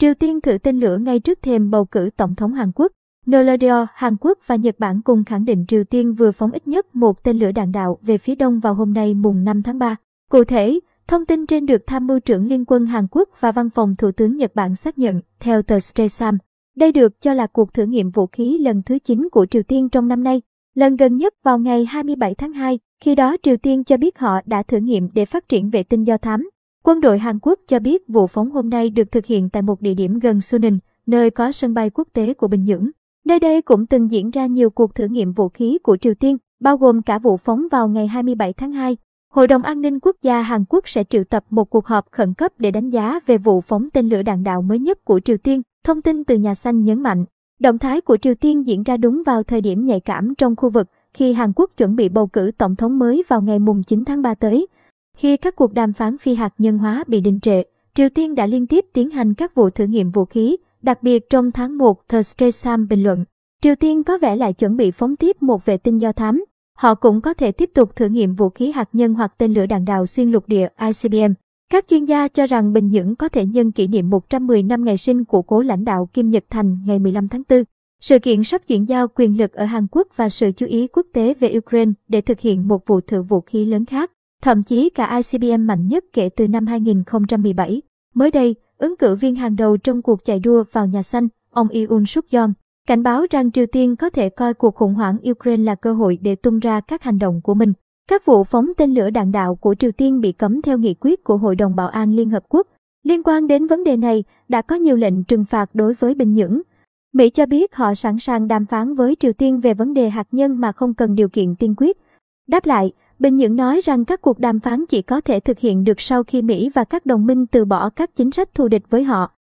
Triều Tiên thử tên lửa ngay trước thềm bầu cử tổng thống Hàn Quốc. Nolodio, Hàn Quốc và Nhật Bản cùng khẳng định Triều Tiên vừa phóng ít nhất một tên lửa đạn đạo về phía đông vào hôm nay mùng 5 tháng 3. Cụ thể, thông tin trên được tham mưu trưởng Liên quân Hàn Quốc và văn phòng Thủ tướng Nhật Bản xác nhận, theo tờ Stresam. Đây được cho là cuộc thử nghiệm vũ khí lần thứ 9 của Triều Tiên trong năm nay, lần gần nhất vào ngày 27 tháng 2, khi đó Triều Tiên cho biết họ đã thử nghiệm để phát triển vệ tinh do thám. Quân đội Hàn Quốc cho biết vụ phóng hôm nay được thực hiện tại một địa điểm gần Sunan, nơi có sân bay quốc tế của Bình Nhưỡng. Nơi đây cũng từng diễn ra nhiều cuộc thử nghiệm vũ khí của Triều Tiên, bao gồm cả vụ phóng vào ngày 27 tháng 2. Hội đồng An ninh Quốc gia Hàn Quốc sẽ triệu tập một cuộc họp khẩn cấp để đánh giá về vụ phóng tên lửa đạn đạo mới nhất của Triều Tiên, thông tin từ Nhà Xanh nhấn mạnh. Động thái của Triều Tiên diễn ra đúng vào thời điểm nhạy cảm trong khu vực, khi Hàn Quốc chuẩn bị bầu cử tổng thống mới vào ngày 9 tháng 3 tới. Khi các cuộc đàm phán phi hạt nhân hóa bị đình trệ, Triều Tiên đã liên tiếp tiến hành các vụ thử nghiệm vũ khí, đặc biệt trong tháng 1, tờ Stresam bình luận. Triều Tiên có vẻ lại chuẩn bị phóng tiếp một vệ tinh do thám. Họ cũng có thể tiếp tục thử nghiệm vũ khí hạt nhân hoặc tên lửa đạn đạo xuyên lục địa ICBM. Các chuyên gia cho rằng Bình Nhưỡng có thể nhân kỷ niệm 110 năm ngày sinh của cố lãnh đạo Kim Nhật Thành ngày 15 tháng 4. Sự kiện sắp chuyển giao quyền lực ở Hàn Quốc và sự chú ý quốc tế về Ukraine để thực hiện một vụ thử vũ khí lớn khác, thậm chí cả ICBM mạnh nhất kể từ năm 2017. Mới đây, ứng cử viên hàng đầu trong cuộc chạy đua vào nhà xanh, ông Yoon suk yeol cảnh báo rằng Triều Tiên có thể coi cuộc khủng hoảng Ukraine là cơ hội để tung ra các hành động của mình. Các vụ phóng tên lửa đạn đạo của Triều Tiên bị cấm theo nghị quyết của Hội đồng Bảo an Liên Hợp Quốc. Liên quan đến vấn đề này, đã có nhiều lệnh trừng phạt đối với Bình Nhưỡng. Mỹ cho biết họ sẵn sàng đàm phán với Triều Tiên về vấn đề hạt nhân mà không cần điều kiện tiên quyết. Đáp lại, Bình Nhưỡng nói rằng các cuộc đàm phán chỉ có thể thực hiện được sau khi Mỹ và các đồng minh từ bỏ các chính sách thù địch với họ.